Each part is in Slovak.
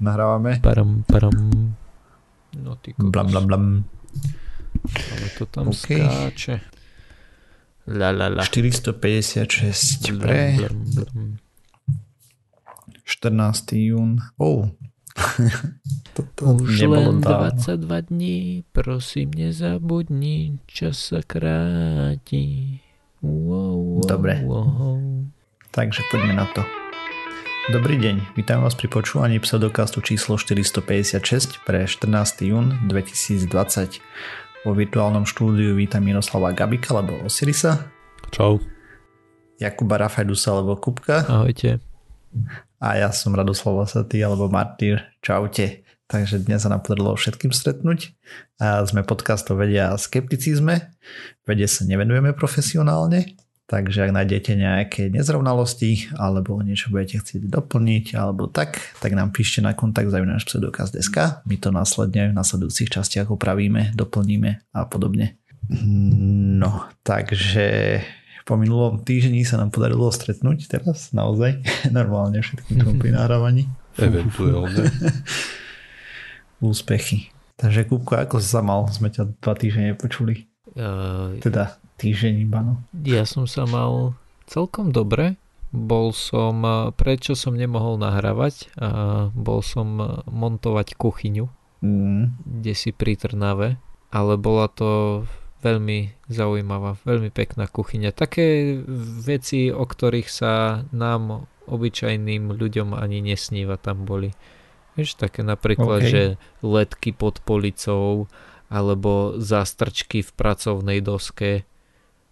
Nahrávame. Param, param. No ty kokos. Blam, blam, blam. Ale to tam OK. skáče. La la la. 456 Blam, pre blam, blam. 14. jún. Oh. Toto Už nebolo len dávno. 22 dní, prosím nezabudni, čas sa kráti. Wow, wow, Dobre. Wow. Takže poďme na to. Dobrý deň, vítam vás pri počúvaní pseudokastu číslo 456 pre 14. jún 2020. Vo virtuálnom štúdiu vítam Miroslava Gabika alebo Osirisa, Čau. Jakuba Rafajdusa alebo Kupka Ahojte. a ja som Radoslav Vasatý alebo Martýr. Čaute. Takže dnes sa nám podarilo všetkým stretnúť. A sme podcast o vede a skepticizme. Vede sa nevenujeme profesionálne, takže ak nájdete nejaké nezrovnalosti alebo niečo budete chcieť doplniť alebo tak, tak nám píšte na kontakt zavinač pseudokaz.sk. My to následne v nasledujúcich častiach opravíme, doplníme a podobne. No, takže po minulom týždni sa nám podarilo stretnúť teraz naozaj normálne všetkým tom pri nahrávaní. Eventuálne. Úspechy. Takže Kúbko, ako sa mal? Sme ťa dva týždne nepočuli. Uh, Teda týždeň iba, no. ja som sa mal celkom dobre. Bol som, eh, prečo som nemohol nahrávať, a bol som eh, montovať kuchyňu, Mm. kde si pri Trnave, ale bola to veľmi zaujímavá, veľmi pekná kuchyňa. Také veci, o ktorých sa nám, obyčajným ľuďom ani nesníva tam boli. Vieš, také napríklad, OK. že ledky pod policou, alebo zástrčky v pracovnej doske.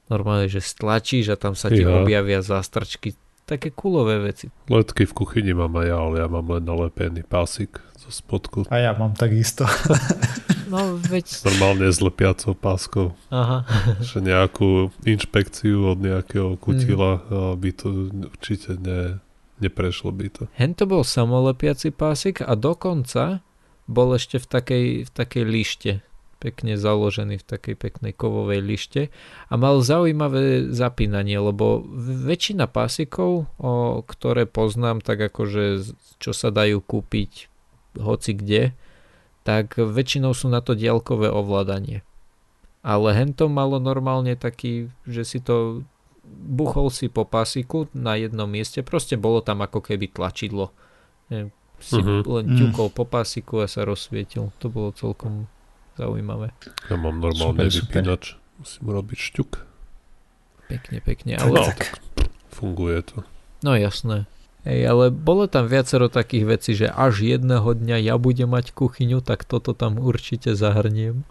Normálne, že stlačíš a tam sa ti Ja. objavia zástrčky. Také kulové veci. Letky v kuchyni mám aj ja, ale ja mám len nalepený pásik zo spodku. A ja mám takisto. No veď... Normálne s lepiacou páskou. Aha. Že nejakú inšpekciu od nejakého kutila mm. by to určite ne, neprešlo by to. Hen to bol samolepiaci pásik a dokonca bol ešte v takej, v takej lište. Pekne založený v takej peknej kovovej lište a mal zaujímavé zapínanie, lebo väčšina pásikov, o, ktoré poznám, tak akože čo sa dajú kúpiť hoci kde, tak väčšinou sú na to diaľkové ovládanie. Ale hento malo normálne taký, že si to buchol si po pásiku na jednom mieste, proste bolo tam ako keby tlačidlo. Si Mhm. len Mm. ťukol po pásiku a sa rozsvietil. To bolo celkom zaujímavé. Ja mám normálne Super, super. vypínač. Musím urobiť šťuk. Pekne, pekne. Ale, tak. Funguje to. no jasné. Hej, ale bolo tam viacero takých vecí, že až jedného dňa ja budem mať kuchyňu, tak toto tam určite zahrniem.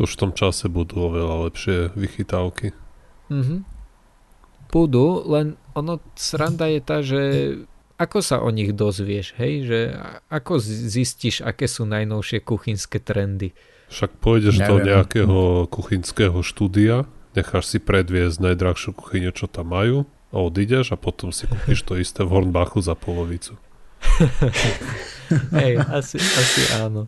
Už v tom čase budú oveľa lepšie vychytávky. Mhm. Budú, len ono sranda je tá, že ako sa o nich dozvieš, hej, že ako zistíš, aké sú najnovšie kuchynské trendy. Však pôjdeš do Neviem. nejakého kuchynského štúdia, necháš si predviesť najdrahšiu kuchyňu, čo tam majú a odídeš a potom si kúpiš to isté v Hornbachu za polovicu. Hej, asi, asi áno.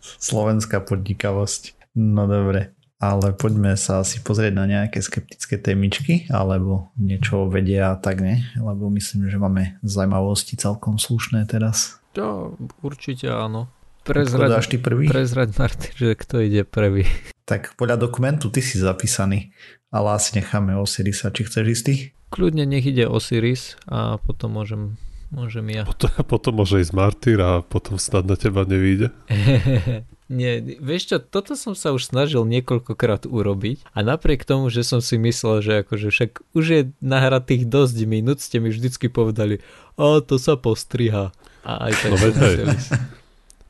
Slovenská podnikavosť. No dobre. Ale poďme sa asi pozrieť na nejaké skeptické témičky, alebo niečo o vede a tak ne, lebo myslím, že máme zaujímavosti celkom slušné teraz. To určite áno. Kto Prezrať, dáš ty prvý? prezrať Martin, že kto ide prvý. Tak podľa dokumentu ty si zapísaný, ale asi necháme Osirisa, či chceš ty? Kľudne nech ide Osiris a potom môžem, môžem ja. Potom, potom môže ísť Martyr a potom snad na teba nevíde. Nie, vieš čo, toto som sa už snažil niekoľkokrát urobiť a napriek tomu, že som si myslel, že akože však už je nahratých dosť minút, ste mi vždycky povedali, a to sa postriha. A aj tak No som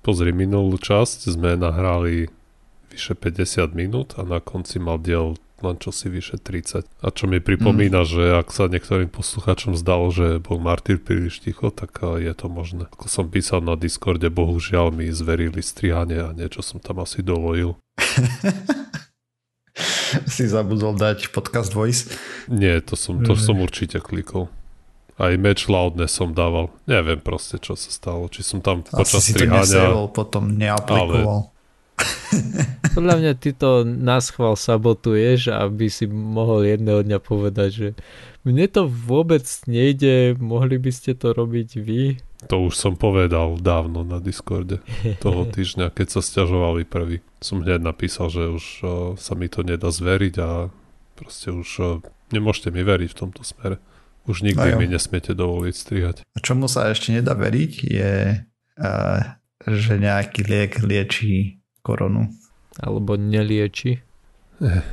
Pozri, minulú časť sme nahrali vyše 50 minút a na konci mal diel len čosi vyše 30. A čo mi pripomína, že ak sa niektorým posluchačom zdalo, že bol Martyr príliš ticho, tak a, je to možné. Ako som písal na Discorde, bohužiaľ mi zverili strihanie a niečo som tam asi dovolil. si zabudol dať podcast voice. Nie, to som, to som určite klikol. Aj match loudness som dával. Neviem proste, čo sa stalo. Či som tam Asi počas si to strihania... nesejval, potom neaplikoval. Podľa mňa ty to naschval sabotuješ, aby si mohol jedného dňa povedať, že mne to vôbec nejde, mohli by ste to robiť vy. To už som povedal dávno na Discorde toho týždňa, keď sa stiažovali prvý. Som hneď napísal, že už sa mi to nedá zveriť a proste už nemôžete mi veriť v tomto smere. Už nikdy mi nesmiete dovoliť strihať. A čomu sa ešte nedá veriť je, uh, že nejaký liek liečí koronu. Alebo nelieči. Eh,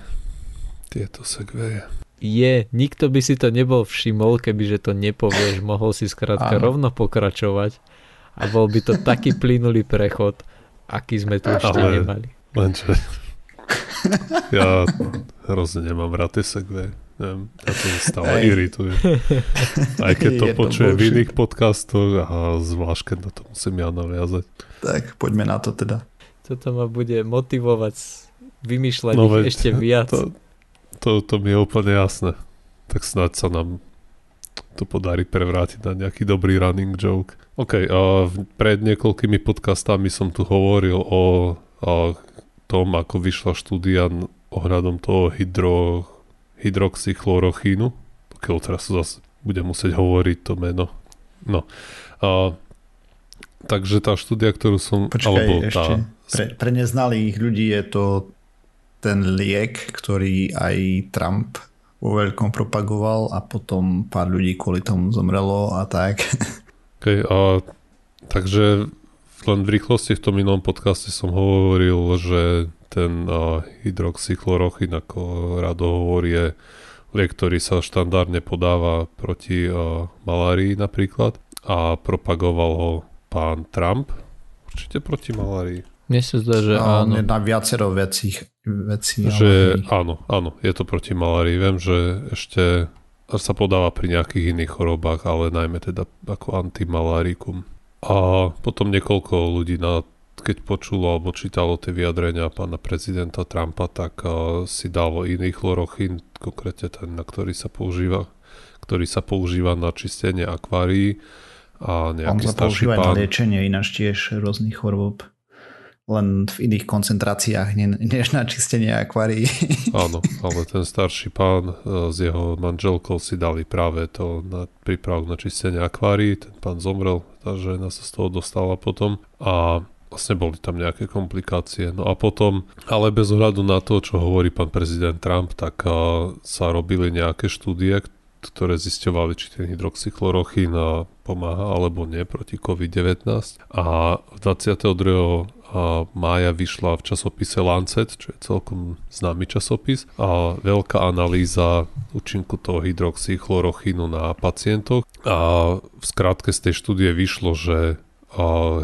tieto segveje je, nikto by si to nebol všimol, kebyže to nepovieš, mohol si skrátka rovno pokračovať a bol by to taký plynulý prechod, aký sme tu ešte Ale, nemali. Lenže ja hrozne nemám rád tie segve. Neviem, ja to stále Ej. irituje. Aj keď to počujem v iných podcastoch a zvlášť, keď na to musím ja naviazať. Tak, poďme na to teda. Toto ma bude motivovať vymýšľať no, ich ešte viac. To, to, to mi je úplne jasné. Tak snáď sa nám to podarí prevrátiť na nejaký dobrý running joke. OK, a pred niekoľkými podcastami som tu hovoril o, o tom, ako vyšla štúdia ohľadom toho hydro, hydroxychlorochínu. Pokiaľ teraz zase budem musieť hovoriť to meno. No. A, takže tá štúdia, ktorú som... Počkaj, alebo ešte. Tá, pre, pre neznalých ľudí je to ten liek, ktorý aj Trump vo veľkom propagoval a potom pár ľudí kvôli tomu zomrelo a tak. Okay, a, takže len v rýchlosti v tom inom podcaste som hovoril, že ten uh, hydroxychlorochín, ako Rado hovorí, je liek, ktorý sa štandardne podáva proti uh, malárii napríklad a propagoval ho pán Trump. Určite proti malárii. Mne sa zdá, že no, áno. Na viacero vecí. veci že áno, áno, je to proti malárii. Viem, že ešte sa podáva pri nejakých iných chorobách, ale najmä teda ako antimalarikum. A potom niekoľko ľudí na keď počulo alebo čítalo tie vyjadrenia pána prezidenta Trumpa, tak uh, si dalo iný chlorochín, konkrétne ten, na ktorý sa používa, ktorý sa používa na čistenie akvárií a nejaký On sa používa pán... na liečenie ináč tiež rôznych chorôb len v iných koncentráciách, než na čistenie akvárií. Áno, ale ten starší pán e, s jeho manželkou si dali práve to na prípravu na čistenie akvárií. Ten pán zomrel, tá žena sa z toho dostala potom a vlastne boli tam nejaké komplikácie. No a potom, ale bez ohľadu na to, čo hovorí pán prezident Trump, tak e, sa robili nejaké štúdie, ktoré zisťovali, či ten hydroxychlorochín pomáha alebo nie proti COVID-19. A 22 mája vyšla v časopise Lancet, čo je celkom známy časopis, a veľká analýza účinku toho hydroxychlorochínu na pacientoch. A v skrátke z tej štúdie vyšlo, že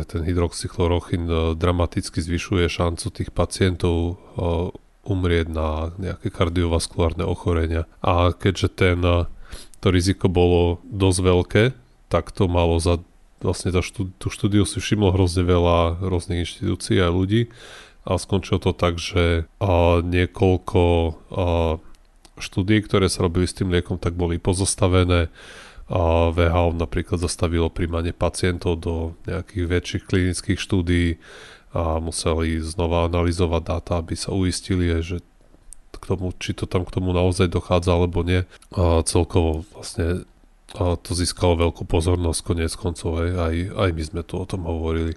ten hydroxychlorochín e, dramaticky zvyšuje šancu tých pacientov e, umrieť na nejaké kardiovaskulárne ochorenia. A keďže ten, e, to riziko bolo dosť veľké, tak to malo za vlastne tá štú, tú štúdiu si všimlo hrozne veľa rôznych inštitúcií a ľudí a skončilo to tak, že a, niekoľko a, štúdií, ktoré sa robili s tým liekom, tak boli pozostavené a VHO napríklad zastavilo príjmanie pacientov do nejakých väčších klinických štúdií a museli znova analyzovať dáta, aby sa uistili, že k tomu, či to tam k tomu naozaj dochádza alebo nie. A celkovo vlastne a to získalo veľkú pozornosť konec koncov, aj, aj, aj my sme tu o tom hovorili.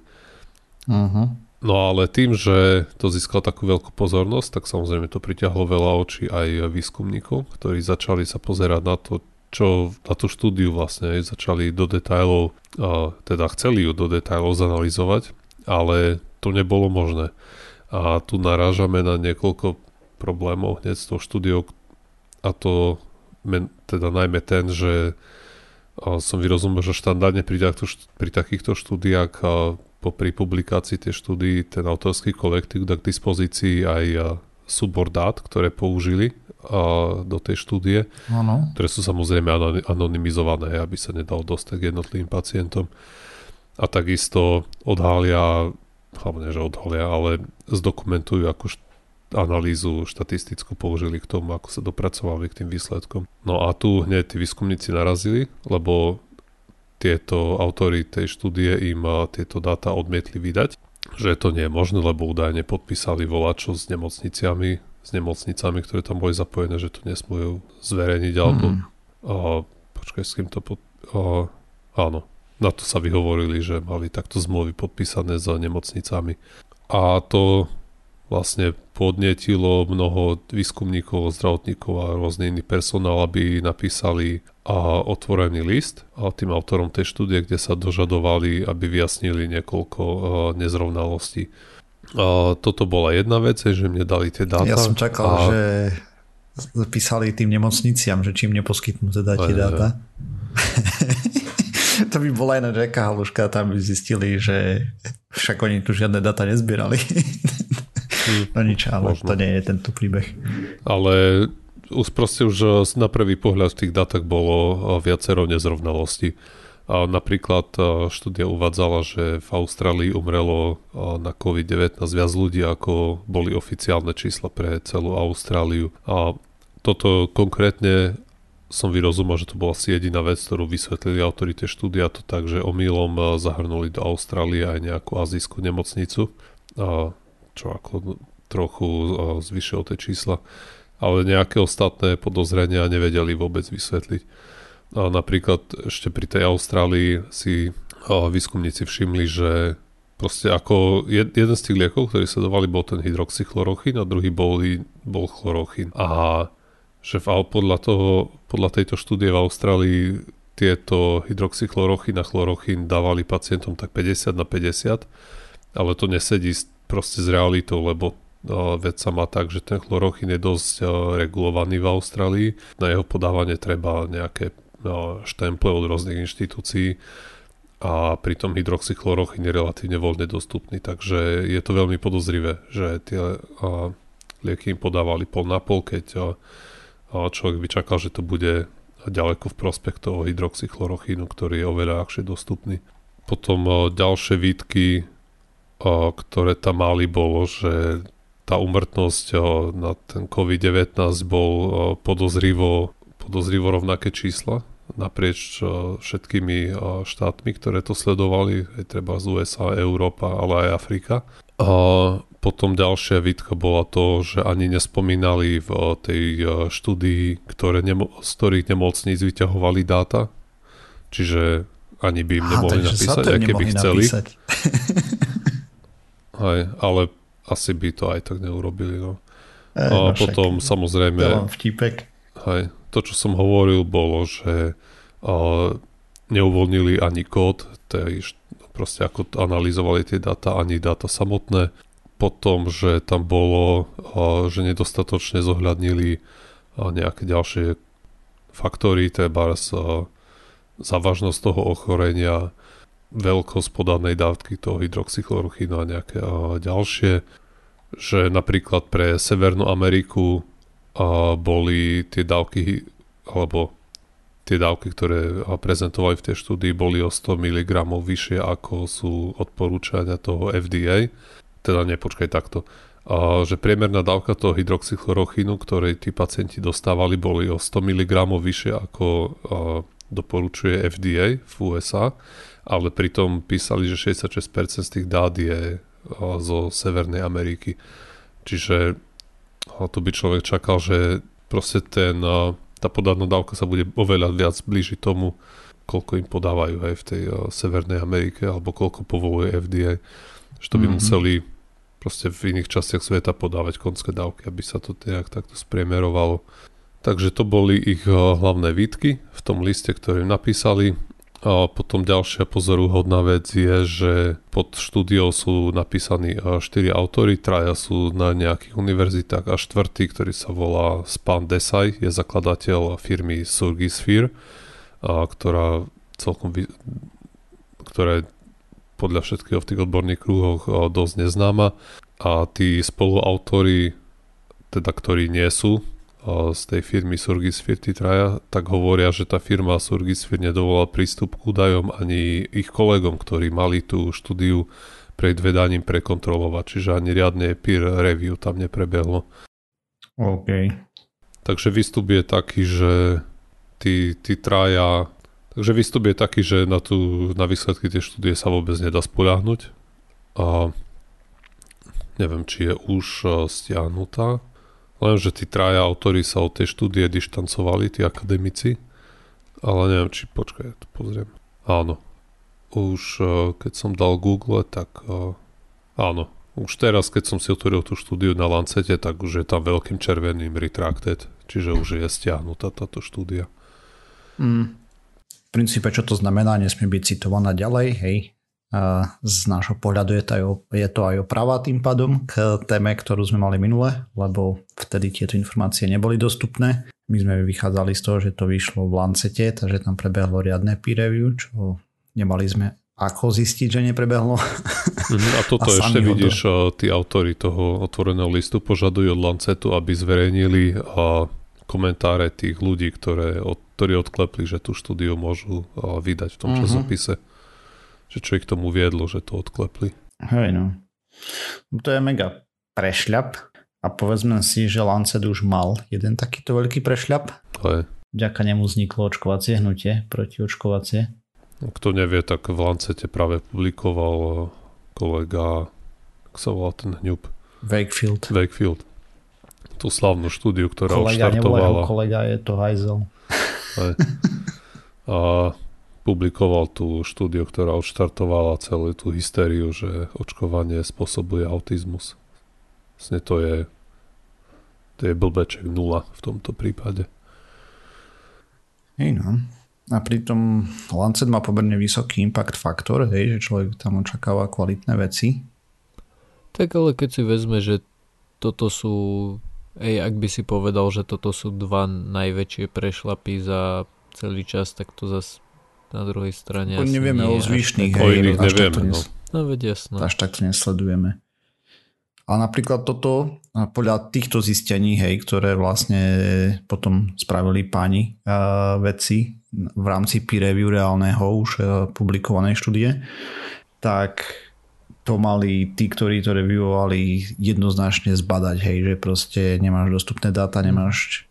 Uh-huh. No ale tým, že to získalo takú veľkú pozornosť, tak samozrejme to priťahlo veľa očí aj výskumníkov, ktorí začali sa pozerať na to, čo na tú štúdiu vlastne začali do detajlov, teda chceli ju do detajlov zanalizovať, ale to nebolo možné. A tu narážame na niekoľko problémov hneď s tou štúdiou a to teda najmä ten, že som vyrozumel, že štandardne pri, takto, pri takýchto štúdiách po pri publikácii tej štúdii ten autorský kolektív dá k dispozícii aj súbor dát, ktoré použili do tej štúdie, ano. ktoré sú samozrejme anonymizované, aby sa nedalo dostať k jednotlivým pacientom. A takisto odhalia, hlavne, že odhalia, ale zdokumentujú, ako analýzu štatistickú použili k tomu, ako sa dopracovali k tým výsledkom. No a tu hneď tí výskumníci narazili, lebo tieto autory tej štúdie im tieto dáta odmietli vydať, že to nie je možné, lebo údajne podpísali volačo s nemocniciami, s nemocnicami, ktoré tam boli zapojené, že to nesmú zverejniť, alebo mm. a, počkaj, s kým to pod... A, áno, na to sa vyhovorili, že mali takto zmluvy podpísané s nemocnicami. A to vlastne podnetilo mnoho výskumníkov, zdravotníkov a rôzny iný personál, aby napísali a otvorený list a tým autorom tej štúdie, kde sa dožadovali, aby vyjasnili niekoľko nezrovnalostí. A toto bola jedna vec, že mne dali tie dáta. Ja som čakal, a... že písali tým nemocniciam, že čím neposkytnú teda tie dáta. to by bola iná Jacka haluška, tam by zistili, že však oni tu žiadne data nezbierali. Hmm. no nič, ale Možno. to nie je tento príbeh. Ale už proste už na prvý pohľad v tých datách bolo viacero nezrovnalostí. Napríklad štúdia uvádzala, že v Austrálii umrelo na COVID-19 viac ľudí, ako boli oficiálne čísla pre celú Austráliu. A toto konkrétne som vyrozumel, že to bola asi jediná vec, ktorú vysvetlili autori štúdia, to tak, že omylom zahrnuli do Austrálie aj nejakú azijskú nemocnicu, čo ako trochu zvyšilo tie čísla ale nejaké ostatné podozrenia nevedeli vôbec vysvetliť. Napríklad ešte pri tej Austrálii si výskumníci všimli, že proste ako jeden z tých liekov, ktorý sa dovali, bol ten hydroxychlorochín a druhý bol, bol chlorochín. A že v, podľa, toho, podľa tejto štúdie v Austrálii tieto hydroxychlorochín a chlorochín dávali pacientom tak 50 na 50, ale to nesedí proste s realitou, lebo vec sa má tak, že ten chlorochín je dosť regulovaný v Austrálii. Na jeho podávanie treba nejaké štemple od rôznych inštitúcií a pritom hydroxychlorochín je relatívne voľne dostupný, takže je to veľmi podozrivé, že tie lieky im podávali pol na pol, keď človek by čakal, že to bude ďaleko v prospech toho hydroxychlorochínu, ktorý je oveľa ľahšie dostupný. Potom ďalšie výtky, ktoré tam mali, bolo, že tá umrtnosť na ten COVID-19 bol podozrivo, podozrivo rovnaké čísla naprieč všetkými štátmi, ktoré to sledovali, aj treba z USA, Európa, ale aj Afrika. A potom ďalšia výtka bola to, že ani nespomínali v tej štúdii, ktoré nemo- z ktorých nemocníc vyťahovali dáta, čiže ani by im nemohli Aha, napísať, aj keby chceli. Aj, ale asi by to aj tak neurobili. No. E, a no potom však, samozrejme... vtipek. Hej, to, čo som hovoril, bolo, že a, neuvoľnili ani kód, proste ako analyzovali tie dáta, ani dáta samotné. Potom, že tam bolo, že nedostatočne zohľadnili nejaké ďalšie faktory, treba závažnosť toho ochorenia, veľkosť podanej dávky toho hydroxychlorochínu a nejaké a ďalšie, že napríklad pre Severnú Ameriku boli tie dávky, alebo tie dávky, ktoré prezentovali v tej štúdii, boli o 100 mg vyššie ako sú odporúčania toho FDA. Teda nepočkaj takto. A že priemerná dávka toho hydroxychlorochínu, ktorej tí pacienti dostávali, boli o 100 mg vyššie ako doporučuje FDA v USA ale pritom písali, že 66% z tých dát je zo Severnej Ameriky. Čiže tu by človek čakal, že proste ten, tá podávna dávka sa bude oveľa viac blížiť tomu, koľko im podávajú aj v tej Severnej Amerike, alebo koľko povoluje FDA. Že to by mm-hmm. museli proste v iných častiach sveta podávať konské dávky, aby sa to nejak takto spriemerovalo. Takže to boli ich hlavné výtky v tom liste, ktorý napísali a potom ďalšia pozoruhodná vec je, že pod štúdiou sú napísaní štyri autory, traja sú na nejakých univerzitách a štvrtý, ktorý sa volá Span Desai, je zakladateľ firmy Surgisphere, ktorá celkom vy, ktorá je podľa všetkého v tých odborných krúhoch dosť neznáma. A tí spoluautori, teda ktorí nie sú z tej firmy Surgisphere traja, tak hovoria, že tá firma Surgisphere nedovolala prístup k údajom ani ich kolegom, ktorí mali tú štúdiu pred vedaním prekontrolovať, čiže ani riadne peer review tam neprebehlo. OK. Takže výstup je taký, že tí, tí traja Takže výstup je taký, že na, tú, na výsledky tej štúdie sa vôbec nedá spoľahnúť. A neviem, či je už stiahnutá. Lenže tí traja autori sa od tej štúdie dištancovali, tí akademici. Ale neviem, či počkaj, ja to pozriem. Áno. už keď som dal Google, tak áno, už teraz, keď som si otvoril tú štúdiu na Lancete, tak už je tam veľkým červeným retracted, čiže už je stiahnutá táto štúdia. Mm. V princípe, čo to znamená, nesmie byť citovaná ďalej, hej. A z nášho pohľadu je to, aj, je to aj oprava tým pádom k téme, ktorú sme mali minule, lebo vtedy tieto informácie neboli dostupné. My sme vychádzali z toho, že to vyšlo v Lancete, takže tam prebehlo riadne peer review, čo nemali sme ako zistiť, že neprebehlo. Mhm, a toto a ešte vidíš, to... tí autory toho otvoreného listu požadujú od Lancetu, aby zverejnili komentáre tých ľudí, ktoré, ktorí odklepli, že tú štúdiu môžu vydať v tom uh-huh. časopise. Že čo ich tomu viedlo, že to odklepli. Hej no. To je mega prešľap a povedzme si, že Lancet už mal jeden takýto veľký prešľap. Hej. Vďaka nemu vzniklo očkovacie hnutie, protiočkovacie. Kto nevie, tak v Lancete práve publikoval kolega, ako sa volá ten hňub? Wakefield. Wakefield. Tú slavnú štúdiu, ktorá kolega, odštartovala. kolega, je to hajzel. A publikoval tú štúdiu, ktorá odštartovala celú tú hystériu, že očkovanie spôsobuje autizmus. Vlastne to je to je blbeček nula v tomto prípade. Hej no. A pritom Lancet má pomerne vysoký impact faktor, hej, že človek tam očakáva kvalitné veci. Tak ale keď si vezme, že toto sú, ej, ak by si povedal, že toto sú dva najväčšie prešlapy za celý čas, tak to zase na druhej strane asi nevieme nie, o zvyšných, hej, o iných nevieme, no. No veď jasno. Až tak to nesledujeme. A napríklad toto, podľa týchto zistení, hej, ktoré vlastne potom spravili páni uh, vedci v rámci peer review reálneho už uh, publikovanej štúdie, tak to mali tí, ktorí to reviewovali jednoznačne zbadať, hej, že proste nemáš dostupné dáta, nemáš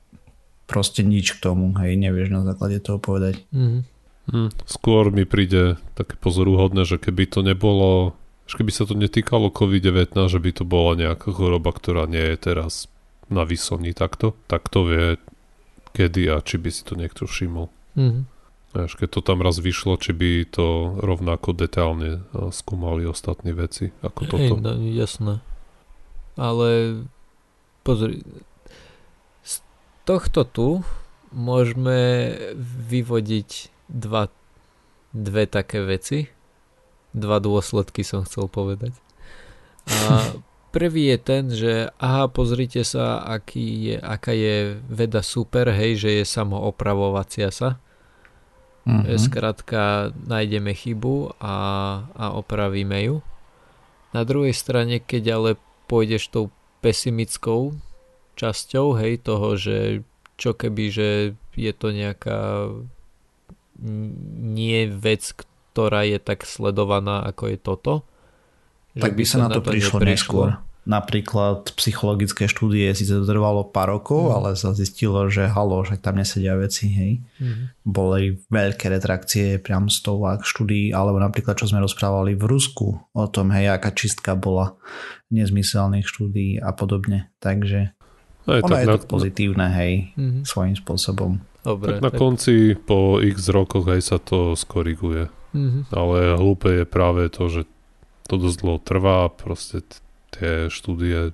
proste nič k tomu, hej, nevieš na základe toho povedať. Mm-hmm. Mm, skôr mi príde také pozoruhodné, že keby to nebolo že keby sa to netýkalo COVID-19, že by to bola nejaká choroba, ktorá nie je teraz na vysoni takto, tak to vie kedy a či by si to niekto všimol. Mm-hmm. Až keď to tam raz vyšlo, či by to rovnako detálne skúmali ostatní veci ako toto. Hej, no, jasné. Ale pozri, z tohto tu môžeme vyvodiť dva, dve také veci dva dôsledky som chcel povedať. A prvý je ten, že aha, pozrite sa, aký je, aká je veda super, hej, že je samoopravovacia sa. Mm-hmm. Skrátka nájdeme chybu a, a opravíme ju. Na druhej strane, keď ale pôjdeš tou pesimickou časťou, hej, toho, že čo keby, že je to nejaká nie vec, ktorá je tak sledovaná, ako je toto. Tak by sa na to, to prišlo neskôr. Napríklad psychologické štúdie si to trvalo pár rokov, mm. ale sa zistilo, že halo, že tam nesedia veci, hej. Mm. Boli veľké retrakcie priam stovák štúdií, alebo napríklad, čo sme rozprávali v Rusku o tom, hej, aká čistka bola nezmyselných štúdií a podobne. Takže Aj, ono tak je na... to pozitívne, hej, mm. svojím spôsobom. Dobre, tak na tak... konci po x rokoch aj sa to skoriguje. Mm-hmm. Ale hlúpe je práve to, že to dosť dlho trvá, proste t- tie štúdie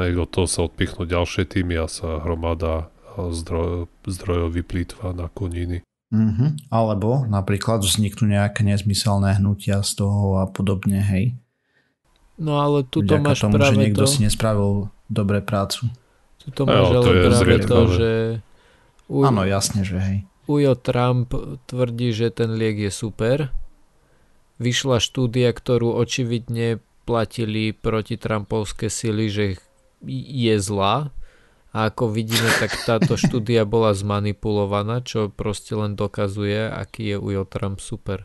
aj od toho sa odpichnú ďalšie týmy a sa hromada zdroj, zdrojov vyplýtva na koniny. Mm-hmm. Alebo napríklad vzniknú nejaké nezmyselné hnutia z toho a podobne, hej. No ale tu to máš tomu, práve že niekto to... si nespravil dobre prácu. Tu to máš ale to práve to, že... U... Áno, jasne, že hej. Ujo Trump tvrdí, že ten liek je super. Vyšla štúdia, ktorú očividne platili proti Trumpovské sily, že je zlá. A ako vidíme, tak táto štúdia bola zmanipulovaná, čo proste len dokazuje, aký je Ujo Trump super.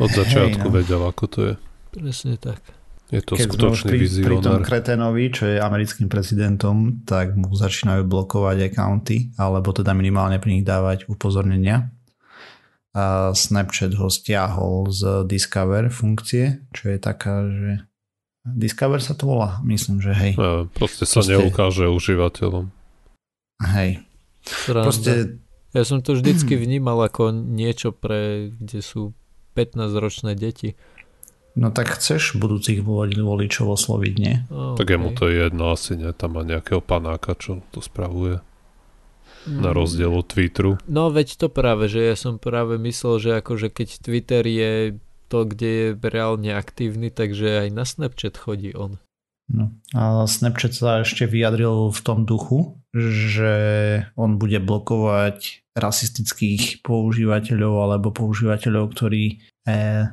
Od začiatku hey, no. vedel, ako to je. Presne tak. Je to Keď skutočný pri, vizionár. Pri tom Kretenovi, čo je americkým prezidentom, tak mu začínajú blokovať accounty, alebo teda minimálne pri nich dávať upozornenia. A Snapchat ho stiahol z Discover funkcie, čo je taká, že Discover sa to volá, myslím, že hej. Ja, proste sa proste... neukáže užívateľom. Hej. Proste... Ja som to vždycky vnímal ako niečo pre, kde sú 15-ročné deti. No tak chceš budúcich voličov osloviť, nie? Okay. Tak je mu to jedno, asi nie, tam má nejakého panáka, čo to spravuje. Na mm. rozdiel od Twitteru. No veď to práve, že ja som práve myslel, že akože keď Twitter je to, kde je reálne aktívny, takže aj na Snapchat chodí on. No. A Snapchat sa ešte vyjadril v tom duchu, že on bude blokovať rasistických používateľov alebo používateľov, ktorí eh,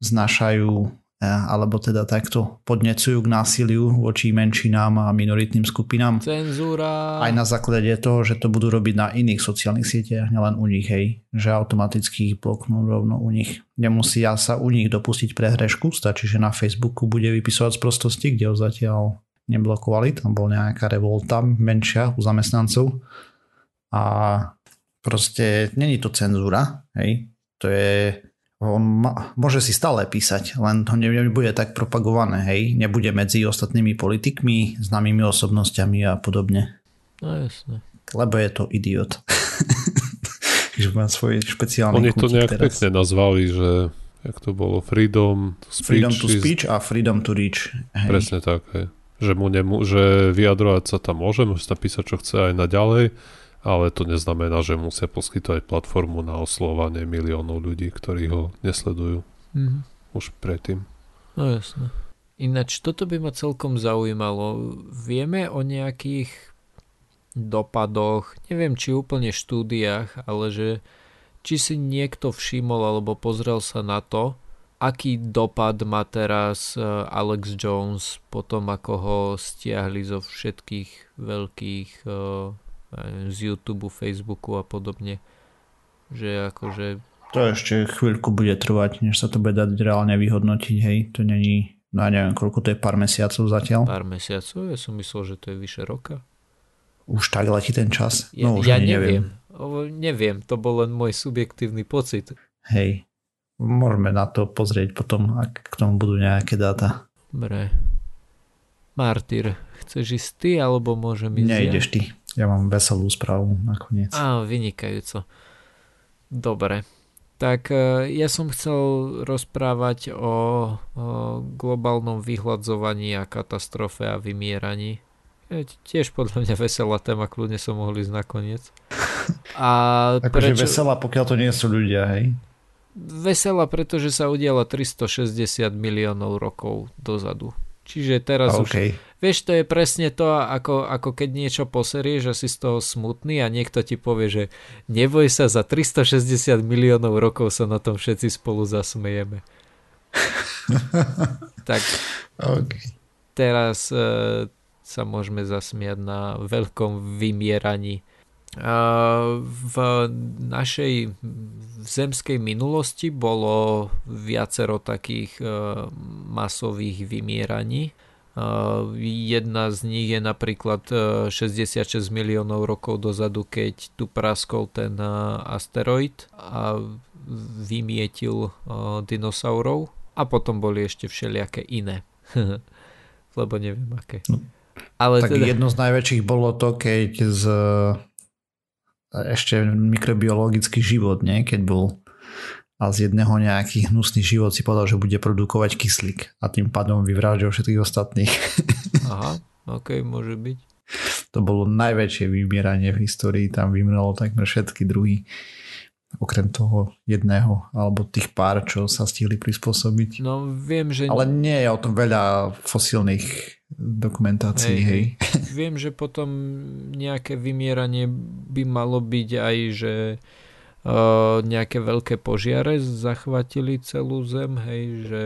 znašajú alebo teda takto podnecujú k násiliu voči menšinám a minoritným skupinám. Cenzúra. Aj na základe toho, že to budú robiť na iných sociálnych sieťach, nielen u nich, hej, že automaticky ich bloknú rovno u nich. Nemusia sa u nich dopustiť prehrešku, stačí, že na Facebooku bude vypisovať z prostosti, kde ho zatiaľ neblokovali, tam bol nejaká revolta menšia u zamestnancov a proste není to cenzúra, hej, to je on ma, môže si stále písať, len to nebude tak propagované, hej, nebude medzi ostatnými politikmi, známymi osobnosťami a podobne. No jasne. Lebo je to idiot. že má svoj špeciálny Oni to nejak teraz. pekne nazvali, že jak to bolo, freedom to speech. Freedom to speech a freedom to reach. Hej. Presne tak, hej. Že, mu nemu, že vyjadrovať sa tam môže, môže tam písať, čo chce aj naďalej, ale to neznamená, že musia poskytovať platformu na oslovanie miliónov ľudí, ktorí ho nesledujú mm. už predtým. No jasne. Ináč, toto by ma celkom zaujímalo. Vieme o nejakých dopadoch, neviem či úplne štúdiách, ale že či si niekto všimol alebo pozrel sa na to, aký dopad má teraz e, Alex Jones potom ako ho stiahli zo všetkých veľkých e, z YouTube, Facebooku a podobne. Že akože... To ešte chvíľku bude trvať, než sa to bude dať reálne vyhodnotiť, hej. To není, no ja neviem, koľko to je pár mesiacov zatiaľ. Pár mesiacov? Ja som myslel, že to je vyše roka. Už tak letí ten čas? Ja, no už ja neviem. neviem. Neviem, to bol len môj subjektívny pocit. Hej, môžeme na to pozrieť potom, ak k tomu budú nejaké dáta. Dobre. Martyr, chceš ísť ty, alebo môžem ísť Nejdeš ja? ty. Ja mám veselú správu nakoniec. Á, vynikajúco. Dobre. Tak e, ja som chcel rozprávať o, o globálnom vyhľadzovaní a katastrofe a vymieraní. Je tiež podľa mňa veselá téma, kľudne som mohli ísť nakoniec. A akože prečo... veselá, pokiaľ to nie sú ľudia, hej? Veselá, pretože sa udiala 360 miliónov rokov dozadu. Čiže teraz okay. už... Vieš, to je presne to, ako, ako keď niečo poserieš a si z toho smutný a niekto ti povie, že neboj sa, za 360 miliónov rokov sa na tom všetci spolu zasmejeme. tak okay. teraz uh, sa môžeme zasmiať na veľkom vymieraní. Uh, v našej zemskej minulosti bolo viacero takých uh, masových vymieraní. Uh, jedna z nich je napríklad uh, 66 miliónov rokov dozadu, keď tu praskol ten uh, asteroid a vymietil dinosaurov a potom boli ešte všelijaké iné. Lebo neviem aké. No, Ale tak teda... jedno z najväčších bolo to, keď z ešte mikrobiologický život, nie? keď bol a z jedného nejaký hnusný život si povedal, že bude produkovať kyslík a tým pádom vyvráždil všetkých ostatných. Aha, ok, môže byť. To bolo najväčšie vymieranie v histórii, tam vymrelo takmer všetky druhy okrem toho jedného alebo tých pár, čo sa stihli prispôsobiť. No viem, že... Ale nie je o tom veľa fosílnych dokumentácií, hej. hej. Viem, že potom nejaké vymieranie by malo byť aj, že nejaké veľké požiare zachvatili celú zem, hej, že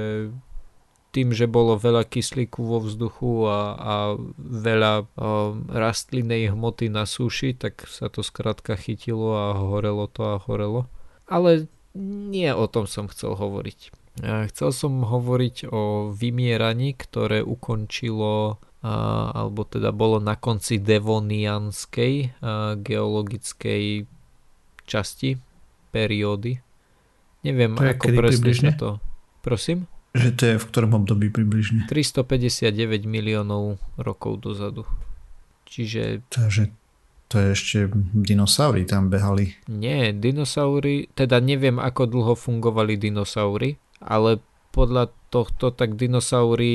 tým, že bolo veľa kyslíku vo vzduchu a, a veľa uh, rastlinnej hmoty na súši, tak sa to skrátka chytilo a horelo to a horelo. Ale nie o tom som chcel hovoriť. Chcel som hovoriť o vymieraní, ktoré ukončilo alebo teda bolo na konci devonianskej geologickej časti periódy. Neviem, to ako presne sa to... Prosím? Že to je v ktorom období približne? 359 miliónov rokov dozadu. Čiže... Takže To je ešte dinosaury tam behali. Nie, dinosaury, teda neviem ako dlho fungovali dinosaury, ale podľa tohto tak dinosaury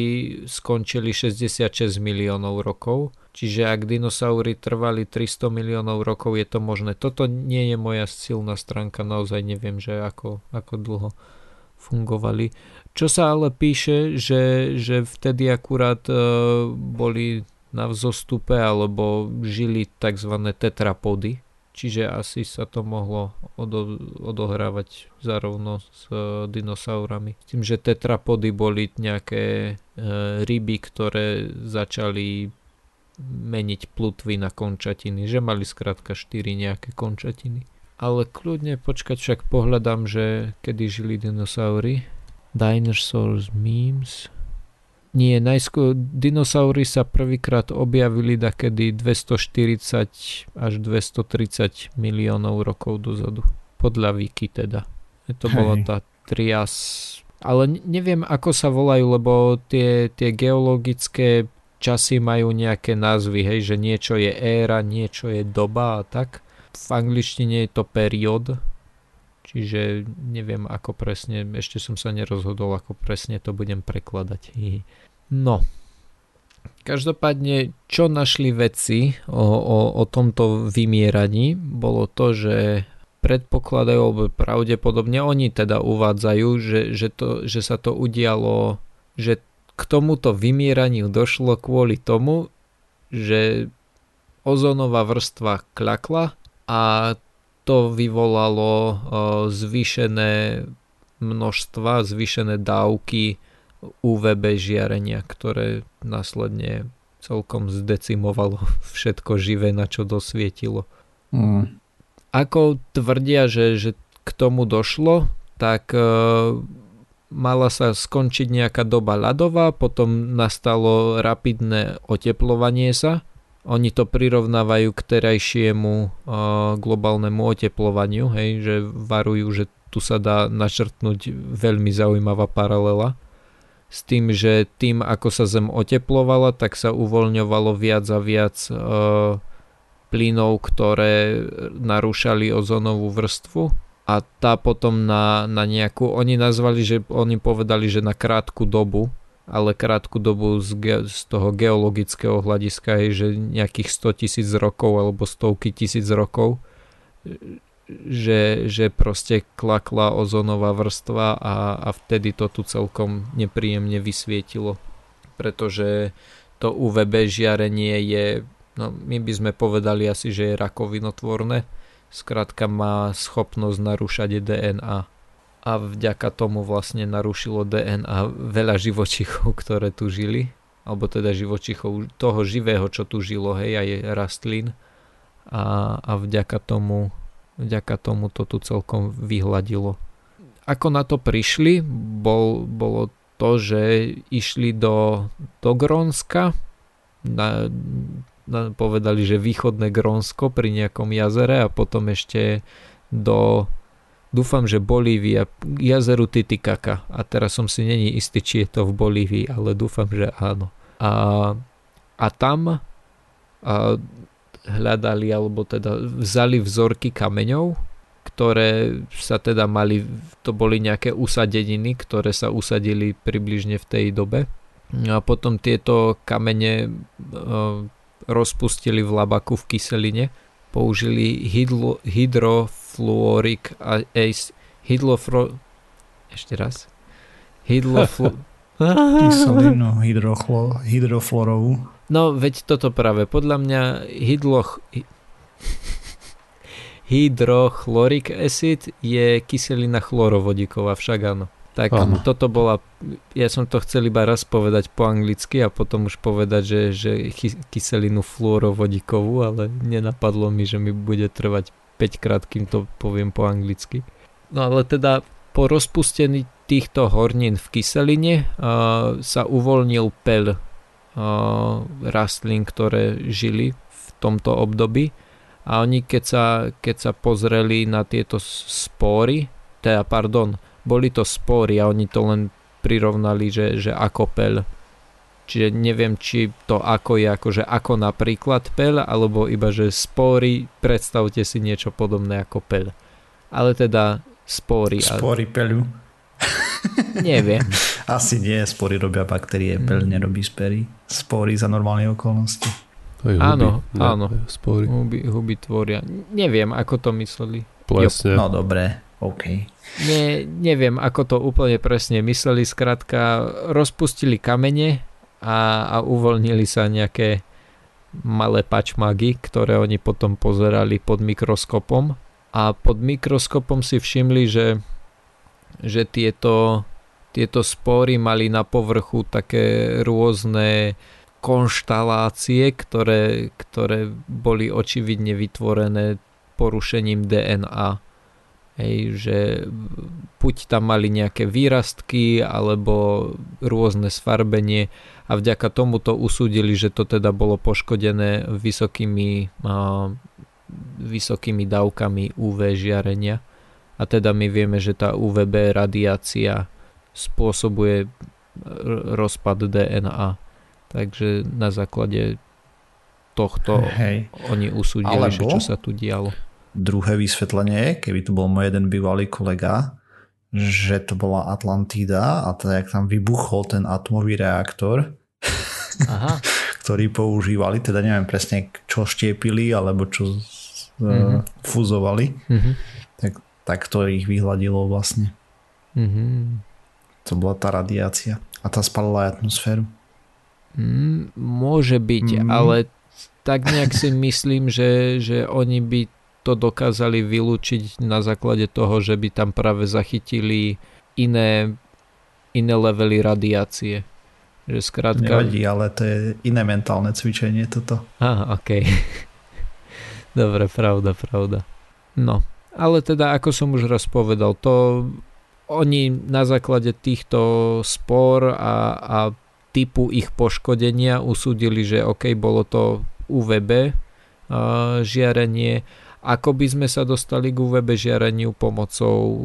skončili 66 miliónov rokov. Čiže ak dinosaury trvali 300 miliónov rokov, je to možné. Toto nie je moja silná stránka, naozaj neviem, že ako, ako dlho fungovali. Čo sa ale píše, že, že vtedy akurát uh, boli na vzostupe alebo žili tzv. tetrapody, čiže asi sa to mohlo odo, odohrávať zarovno s uh, dinosaurami. S tým, že tetrapody boli nejaké uh, ryby, ktoré začali meniť plutvy na končatiny, že mali skrátka 4 nejaké končatiny. Ale kľudne počkať, však pohľadám, že kedy žili dinosaury. Dinosaurs memes. Nie, najskôr dinosaury sa prvýkrát objavili dakedy 240 až 230 miliónov rokov dozadu. Podľa Wiki teda. To Hej. bola tá trias. Ale neviem, ako sa volajú, lebo tie, tie geologické časy majú nejaké názvy, hej, že niečo je éra, niečo je doba a tak. V angličtine je to period, Čiže neviem ako presne, ešte som sa nerozhodol, ako presne to budem prekladať. No, každopádne, čo našli vedci o, o, o tomto vymieraní, bolo to, že predpokladajú, alebo pravdepodobne oni teda uvádzajú, že, že, to, že sa to udialo, že k tomuto vymieraniu došlo kvôli tomu, že ozónová vrstva klakla a to vyvolalo zvýšené množstva, zvýšené dávky UVB žiarenia, ktoré následne celkom zdecimovalo všetko živé, na čo dosvietilo. Mm. Ako tvrdia, že, že k tomu došlo, tak e, mala sa skončiť nejaká doba ľadová, potom nastalo rapidné oteplovanie sa oni to prirovnávajú k terajšiemu uh, globálnemu oteplovaniu, hej, že varujú, že tu sa dá načrtnúť veľmi zaujímavá paralela s tým, že tým ako sa Zem oteplovala, tak sa uvoľňovalo viac a viac uh, plynov, ktoré narúšali ozónovú vrstvu. A tá potom na, na nejakú, oni nazvali, že oni povedali, že na krátku dobu ale krátku dobu z, ge- z toho geologického hľadiska je, že nejakých 100 tisíc rokov alebo stovky tisíc rokov, že, že proste klakla ozónová vrstva a, a vtedy to tu celkom nepríjemne vysvietilo. Pretože to UVB žiarenie je, no my by sme povedali asi, že je rakovinotvorné, skrátka má schopnosť narúšať DNA a. Vďaka tomu vlastne narušilo DNA veľa živočichov, ktoré tu žili, alebo teda živočichov toho živého, čo tu žilo, hej, aj rastlín. A, a vďaka tomu vďaka tomu to tu celkom vyhladilo. Ako na to prišli, bol, bolo to, že išli do, do Grónska, na, na, povedali, že východné Grónsko pri nejakom jazere a potom ešte do dúfam, že Bolívia, jazeru Titicaca a teraz som si není istý, či je to v Bolívii, ale dúfam, že áno. A, a tam a hľadali, alebo teda vzali vzorky kameňov, ktoré sa teda mali, to boli nejaké usadeniny, ktoré sa usadili približne v tej dobe. A potom tieto kamene rozpustili v labaku v kyseline, použili hydro, hydro fluorik ace hydrofro... Ešte raz. Hydroflu... Kyselinu hydroflorovú. No, veď toto práve. Podľa mňa hydloch... hydrochlorik acid je kyselina chlorovodíková, však áno. Tak ano. toto bola, ja som to chcel iba raz povedať po anglicky a potom už povedať, že, že kyselinu fluorovodíkovú, ale nenapadlo mi, že mi bude trvať 5 krát, kým to poviem po anglicky. No ale teda po rozpustení týchto hornín v kyseline uh, sa uvoľnil pel rastlín, ktoré žili v tomto období a oni keď sa, keď sa pozreli na tieto spóry, teda pardon, boli to spory a oni to len prirovnali, že, že ako pel Čiže neviem, či to ako je, akože ako napríklad peľ, alebo iba, že spory, predstavte si niečo podobné ako peľ. Ale teda spory. Spory peľu. Neviem. Asi nie, spory robia baktérie, peľ mm. nerobí spery. Spory za normálne okolnosti. huby, áno, ne, áno. Spory. Huby, huby tvoria. Neviem, ako to mysleli. Plesne. No dobre, OK. Nie, neviem, ako to úplne presne mysleli. Skrátka, rozpustili kamene a, a uvoľnili sa nejaké malé pačmagy, ktoré oni potom pozerali pod mikroskopom a pod mikroskopom si všimli, že, že tieto, tieto spory mali na povrchu také rôzne konštalácie, ktoré, ktoré boli očividne vytvorené porušením DNA. Hej, že buď tam mali nejaké výrastky alebo rôzne sfarbenie a vďaka tomu to usúdili, že to teda bolo poškodené vysokými, a, vysokými dávkami UV žiarenia. A teda my vieme, že tá UVB radiácia spôsobuje rozpad DNA. Takže na základe tohto Hej. oni usúdili, Alebo... že čo sa tu dialo druhé vysvetlenie, keby tu bol môj jeden bývalý kolega, že to bola Atlantida a teda jak tam vybuchol ten atomový reaktor, Aha. ktorý používali, teda neviem presne čo štiepili alebo čo mm-hmm. fúzovali, mm-hmm. tak, tak to ich vyhľadilo vlastne. Mm-hmm. To bola tá radiácia a tá spalila aj atmosféru. Mm, môže byť, mm. ale tak nejak si myslím, že, že oni by to dokázali vylúčiť na základe toho, že by tam práve zachytili iné, iné levely radiácie. Že skrátka... Nevadí, ale to je iné mentálne cvičenie toto. Aha, ok. Dobre, pravda, pravda. No, ale teda ako som už raz povedal, to oni na základe týchto spor a, a typu ich poškodenia usúdili, že ok, bolo to UVB uh, žiarenie ako by sme sa dostali k UVB žiareniu pomocou e,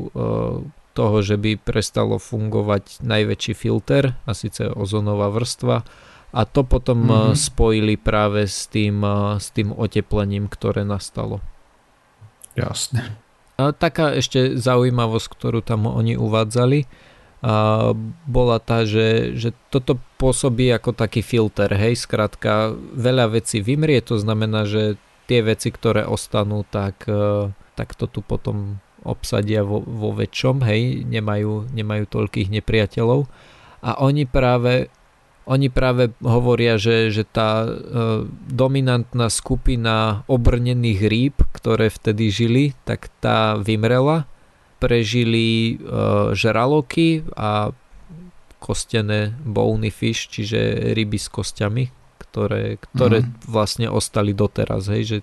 toho, že by prestalo fungovať najväčší filter, a síce ozonová vrstva, a to potom mm-hmm. spojili práve s tým, e, s tým oteplením, ktoré nastalo. Jasne. Taká ešte zaujímavosť, ktorú tam oni uvádzali, bola tá, že, že toto pôsobí ako taký filter, hej, skrátka veľa vecí vymrie, to znamená, že tie veci, ktoré ostanú, tak, e, tak to tu potom obsadia vo, vo väčšom, hej, nemajú, nemajú toľkých nepriateľov. A oni práve, oni práve hovoria, že, že tá e, dominantná skupina obrnených rýb, ktoré vtedy žili, tak tá vymrela. Prežili e, žraloky a kostené bony fish, čiže ryby s kostiami, ktoré, ktoré mm. vlastne ostali doteraz, hej, že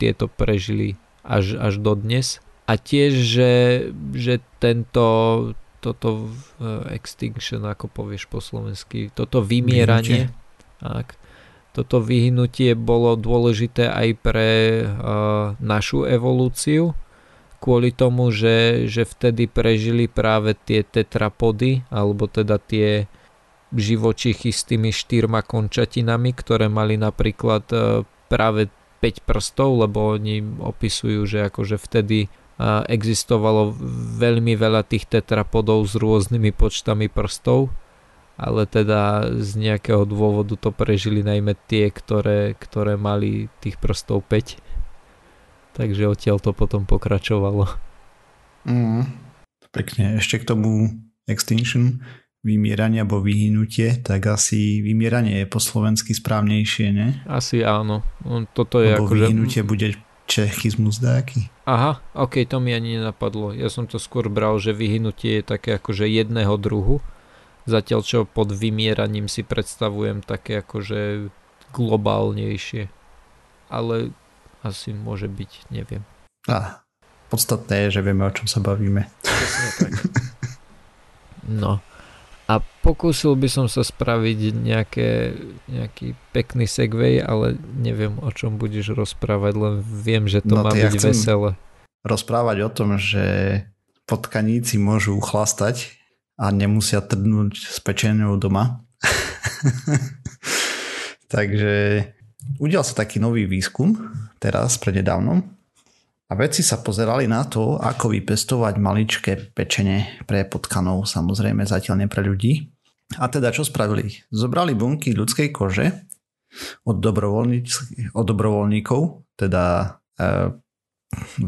tieto prežili až, až do dnes. A tiež, že, že tento toto uh, extinction, ako povieš po slovensky, toto vymieranie, tak, toto vyhnutie bolo dôležité aj pre uh, našu evolúciu, kvôli tomu, že, že vtedy prežili práve tie tetrapody, alebo teda tie živočichy s tými štyrma končatinami, ktoré mali napríklad e, práve 5 prstov, lebo oni opisujú, že akože vtedy existovalo veľmi veľa tých tetrapodov s rôznymi počtami prstov, ale teda z nejakého dôvodu to prežili najmä tie, ktoré, ktoré mali tých prstov 5. Takže odtiaľ to potom pokračovalo. Mm, pekne. Ešte k tomu Extinction vymieranie alebo vyhnutie, tak asi vymieranie je po slovensky správnejšie, ne? Asi áno. Toto je Lebo ako, vyhnutie že... bude čechizmus dáky. Aha, ok, to mi ani nenapadlo. Ja som to skôr bral, že vyhnutie je také akože jedného druhu, zatiaľ čo pod vymieraním si predstavujem také akože globálnejšie. Ale asi môže byť, neviem. A, podstatné je, že vieme, o čom sa bavíme. tak. No. A pokúsil by som sa spraviť nejaké, nejaký pekný segway, ale neviem, o čom budeš rozprávať, len viem, že to no, má byť ja veselé. Rozprávať o tom, že potkaníci môžu chlastať a nemusia trnúť s pečenou doma. Takže udial sa taký nový výskum teraz prednedávnom a vedci sa pozerali na to, ako vypestovať maličké pečenie pre potkanov, samozrejme zatiaľ nie pre ľudí. A teda čo spravili? Zobrali bunky ľudskej kože od, od dobrovoľníkov, teda e,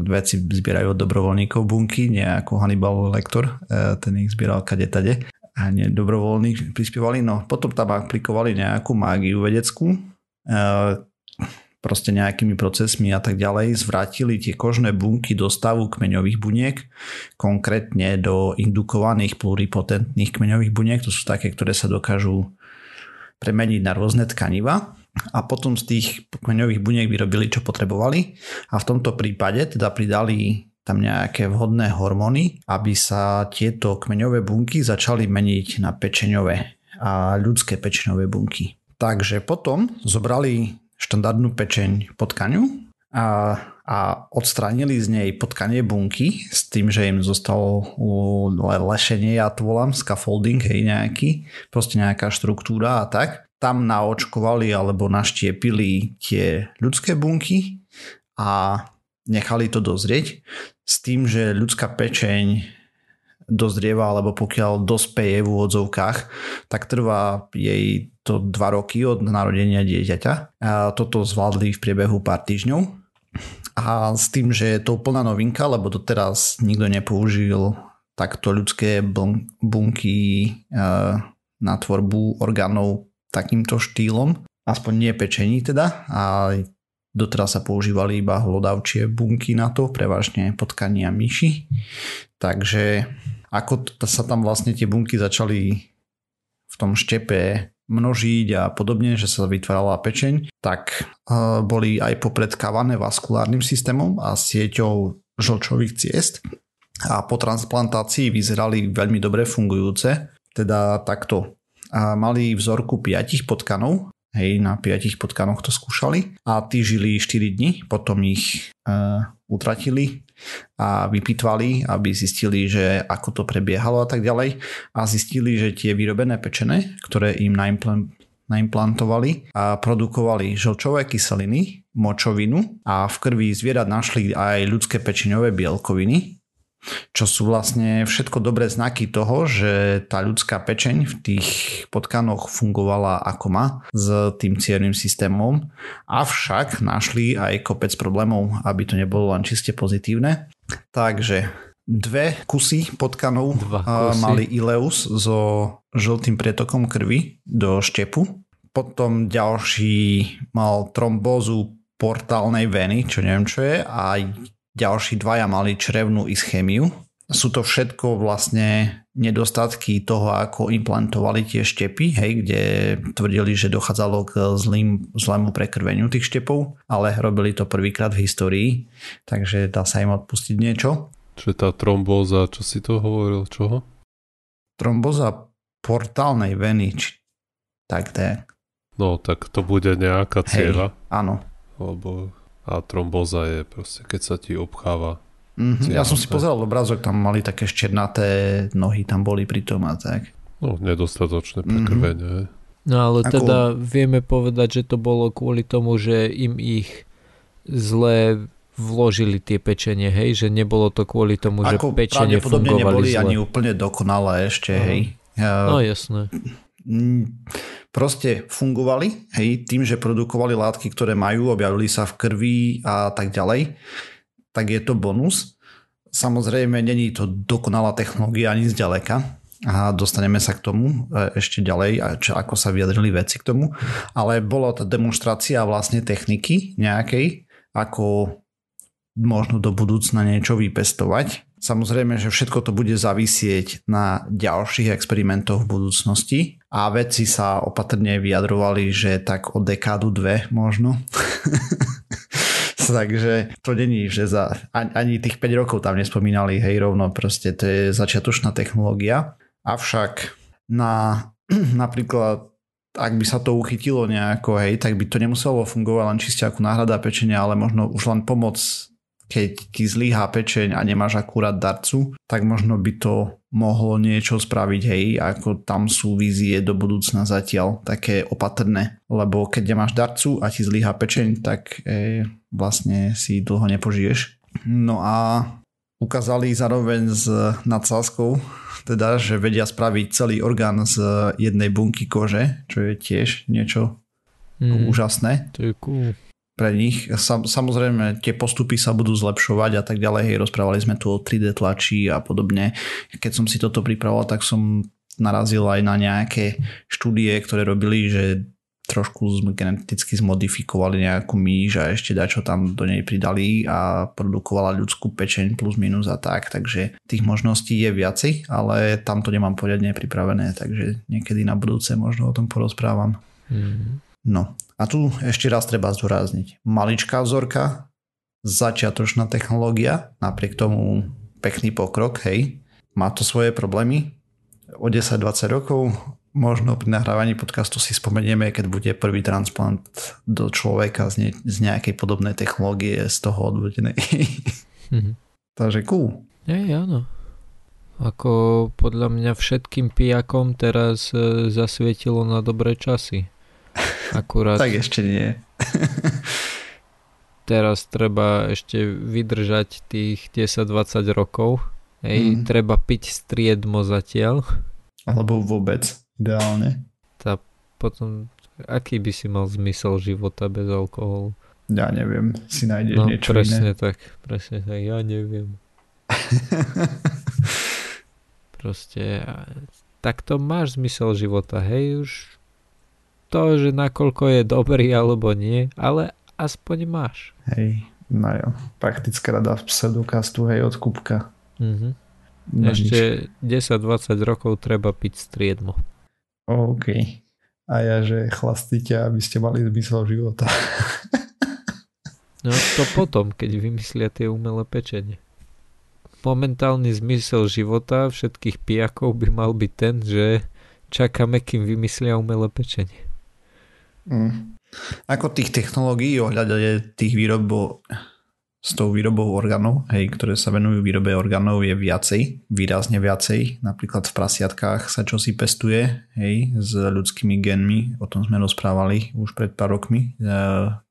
veci zbierajú od dobrovoľníkov bunky, nie ako Hannibal Lecter, e, ten ich zbieral kade tade a nie dobrovoľní prispievali, no potom tam aplikovali nejakú mágiu vedeckú, e, proste nejakými procesmi a tak ďalej zvrátili tie kožné bunky do stavu kmeňových buniek, konkrétne do indukovaných pluripotentných kmeňových buniek, to sú také, ktoré sa dokážu premeniť na rôzne tkaniva. A potom z tých kmeňových buniek vyrobili, čo potrebovali. A v tomto prípade teda pridali tam nejaké vhodné hormóny, aby sa tieto kmeňové bunky začali meniť na pečeňové a ľudské pečeňové bunky. Takže potom zobrali štandardnú pečeň potkaniu a, a odstránili z nej potkanie bunky s tým, že im zostalo lešenie, ja to volám, scaffolding, hej, nejaký, proste nejaká štruktúra a tak. Tam naočkovali alebo naštiepili tie ľudské bunky a nechali to dozrieť s tým, že ľudská pečeň dozrieva, alebo pokiaľ dospeje v úvodzovkách, tak trvá jej to 2 roky od narodenia dieťaťa. A toto zvládli v priebehu pár týždňov. A s tým, že je to plná novinka, lebo doteraz nikto nepoužil takto ľudské bunky na tvorbu orgánov takýmto štýlom, aspoň nie pečení teda, a doteraz sa používali iba hlodavčie bunky na to, prevažne potkania myši. Takže ako sa tam vlastne tie bunky začali v tom štepe množiť a podobne, že sa vytvárala pečeň, tak boli aj popredkávané vaskulárnym systémom a sieťou žlčových ciest a po transplantácii vyzerali veľmi dobre fungujúce, teda takto. A mali vzorku 5 potkanov, hej, na 5 potkanoch to skúšali a tí žili 4 dní, potom ich uh, utratili a vypitvali, aby zistili, že ako to prebiehalo a tak ďalej. A zistili, že tie vyrobené pečené, ktoré im naimplantovali a produkovali žlčové kyseliny, močovinu a v krvi zvierat našli aj ľudské pečeňové bielkoviny, čo sú vlastne všetko dobré znaky toho, že tá ľudská pečeň v tých potkanoch fungovala ako má s tým ciernym systémom, avšak našli aj kopec problémov, aby to nebolo len čiste pozitívne. Takže dve kusy potkanov Dva kusy. mali ileus so žltým prietokom krvi do štepu. Potom ďalší mal trombózu portálnej veny, čo neviem čo je, a ďalší dvaja mali črevnú ischémiu. Sú to všetko vlastne nedostatky toho, ako implantovali tie štepy, hej, kde tvrdili, že dochádzalo k zlým, zlému prekrveniu tých štepov, ale robili to prvýkrát v histórii, takže dá sa im odpustiť niečo. Čo je tá trombóza, čo si to hovoril, čoho? Trombóza portálnej veny, či tak to No, tak to bude nejaká cieľa. áno. Lebo a trombóza je proste, keď sa ti obcháva. Mm-hmm. Ja som si pozeral obrázok, tam mali také ščernaté nohy, tam boli pri tom a tak. No, nedostatočné prekrvenie. Mm-hmm. No ale Ako... teda vieme povedať, že to bolo kvôli tomu, že im ich zle vložili tie pečenie, hej? Že nebolo to kvôli tomu, Ako že pečenie fungovali neboli zle. ani úplne dokonalé ešte, uh-huh. hej? Ja... No jasné. Proste fungovali, hej, tým, že produkovali látky, ktoré majú, objavili sa v krvi a tak ďalej, tak je to bonus. Samozrejme, není to dokonalá technológia ani zďaleka, a dostaneme sa k tomu e, ešte ďalej, čo, ako sa vyjadrili veci k tomu, ale bola to demonstrácia vlastne techniky nejakej, ako možno do budúcna niečo vypestovať Samozrejme, že všetko to bude zavisieť na ďalších experimentoch v budúcnosti a vedci sa opatrne vyjadrovali, že tak o dekádu dve možno. Takže to není, že za, ani tých 5 rokov tam nespomínali, hej, rovno proste to je začiatočná technológia. Avšak na napríklad ak by sa to uchytilo nejako, hej, tak by to nemuselo fungovať len čiste ako náhrada pečenia, ale možno už len pomoc keď ti zlíha pečeň a nemáš akurát darcu, tak možno by to mohlo niečo spraviť, hej, ako tam sú vízie do budúcna zatiaľ také opatrné, lebo keď nemáš darcu a ti zlyhá pečeň, tak e, vlastne si dlho nepožiješ. No a ukázali zároveň s nadsázkou, teda, že vedia spraviť celý orgán z jednej bunky kože, čo je tiež niečo mm, úžasné. To je cool pre nich. Sam, samozrejme, tie postupy sa budú zlepšovať a tak ďalej. Hej, rozprávali sme tu o 3D tlači a podobne. Keď som si toto pripravoval, tak som narazil aj na nejaké štúdie, ktoré robili, že trošku geneticky zmodifikovali nejakú myš a ešte dačo tam do nej pridali a produkovala ľudskú pečeň plus minus a tak, takže tých možností je viacej, ale tam to nemám poriadne pripravené, takže niekedy na budúce možno o tom porozprávam. Mm. No a tu ešte raz treba zdôrazniť. Maličká vzorka, začiatočná technológia, napriek tomu pekný pokrok, hej, má to svoje problémy. O 10-20 rokov možno pri nahrávaní podcastu si spomenieme, keď bude prvý transplant do človeka z, ne, z nejakej podobnej technológie z toho odvodenej. Mm-hmm. Takže cool. Ej, áno. Ako podľa mňa všetkým pijakom teraz e, zasvietilo na dobré časy. Akurát... tak ešte nie. teraz treba ešte vydržať tých 10-20 rokov. Hej, mm. treba piť striedmo zatiaľ. Alebo vôbec, ideálne. Tá potom, aký by si mal zmysel života bez alkoholu? Ja neviem, si nájdeš no, niečo presne iné. tak, presne tak, ja neviem. Proste, tak to máš zmysel života, hej, už to, že nakoľko je dobrý alebo nie, ale aspoň máš. Hej, no jo. Praktická rada pseudokastu, hej, od Kupka. Mm-hmm. Ešte 10-20 rokov treba piť striedmo. OK. A ja, že chlastite, aby ste mali zmysel života. no to potom, keď vymyslia tie umelé pečenie. Momentálny zmysel života všetkých pijakov by mal byť ten, že čakáme, kým vymyslia umelé pečenie. Mm. Ako tých technológií ohľadať tých výrobov s tou výrobou orgánov, hej, ktoré sa venujú výrobe orgánov je viacej, výrazne viacej. Napríklad v prasiatkách sa čosi pestuje, hej, s ľudskými genmi, o tom sme rozprávali už pred pár rokmi, e,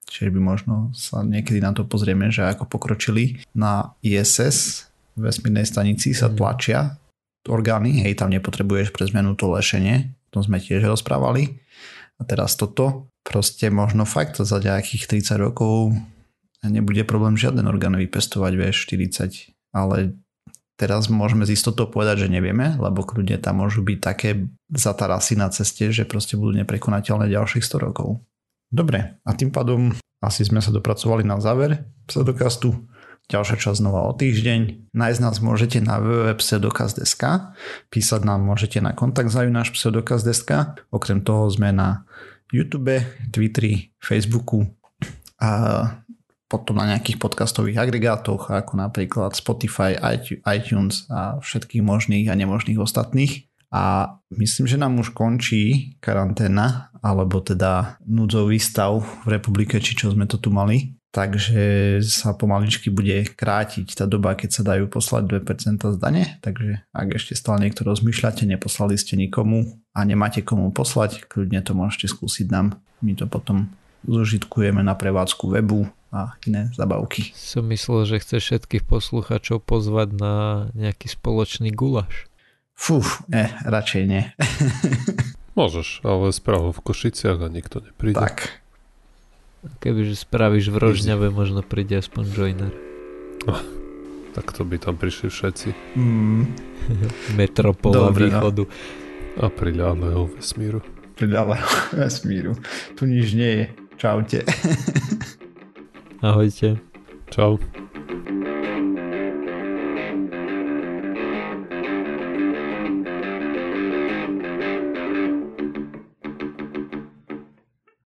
čiže by možno sa niekedy na to pozrieme, že ako pokročili na ISS, vesmírnej stanici sa mm. tlačia orgány, hej, tam nepotrebuješ pre zmenu to lešenie, o tom sme tiež rozprávali a teraz toto, proste možno fakt za nejakých 30 rokov nebude problém žiaden orgán vypestovať, vieš, 40, ale teraz môžeme z istotou povedať, že nevieme, lebo kľudne tam môžu byť také zatarasy na ceste, že proste budú neprekonateľné ďalších 100 rokov. Dobre, a tým pádom asi sme sa dopracovali na záver pseudokastu. Ďalšia časť znova o týždeň. Nájsť nás môžete na www.pseudokaz.sk Písať nám môžete na kontakt náš pseudokaz.sk Okrem toho sme na YouTube, Twitteri, Facebooku a potom na nejakých podcastových agregátoch ako napríklad Spotify, iTunes a všetkých možných a nemožných ostatných. A myslím, že nám už končí karanténa, alebo teda núdzový stav v republike, či čo sme to tu mali takže sa pomaličky bude krátiť tá doba, keď sa dajú poslať 2% z dane, takže ak ešte stále niekto rozmýšľate, neposlali ste nikomu a nemáte komu poslať, kľudne to môžete skúsiť nám. My to potom zužitkujeme na prevádzku webu a iné zabavky. Som myslel, že chce všetkých posluchačov pozvať na nejaký spoločný gulaš. Fú, ne, radšej nie. Môžeš, ale správu v Košiciach a nikto nepríde. Tak, Kebyže spravíš v Rožňave, možno príde aspoň joiner. Oh, tak to by tam prišli všetci. Mm. Metropola Dobre, no. východu. No. A pri ľalého vesmíru. Pri ľalého vesmíru. Tu nič nie je. Čaute. Ahojte. Čau.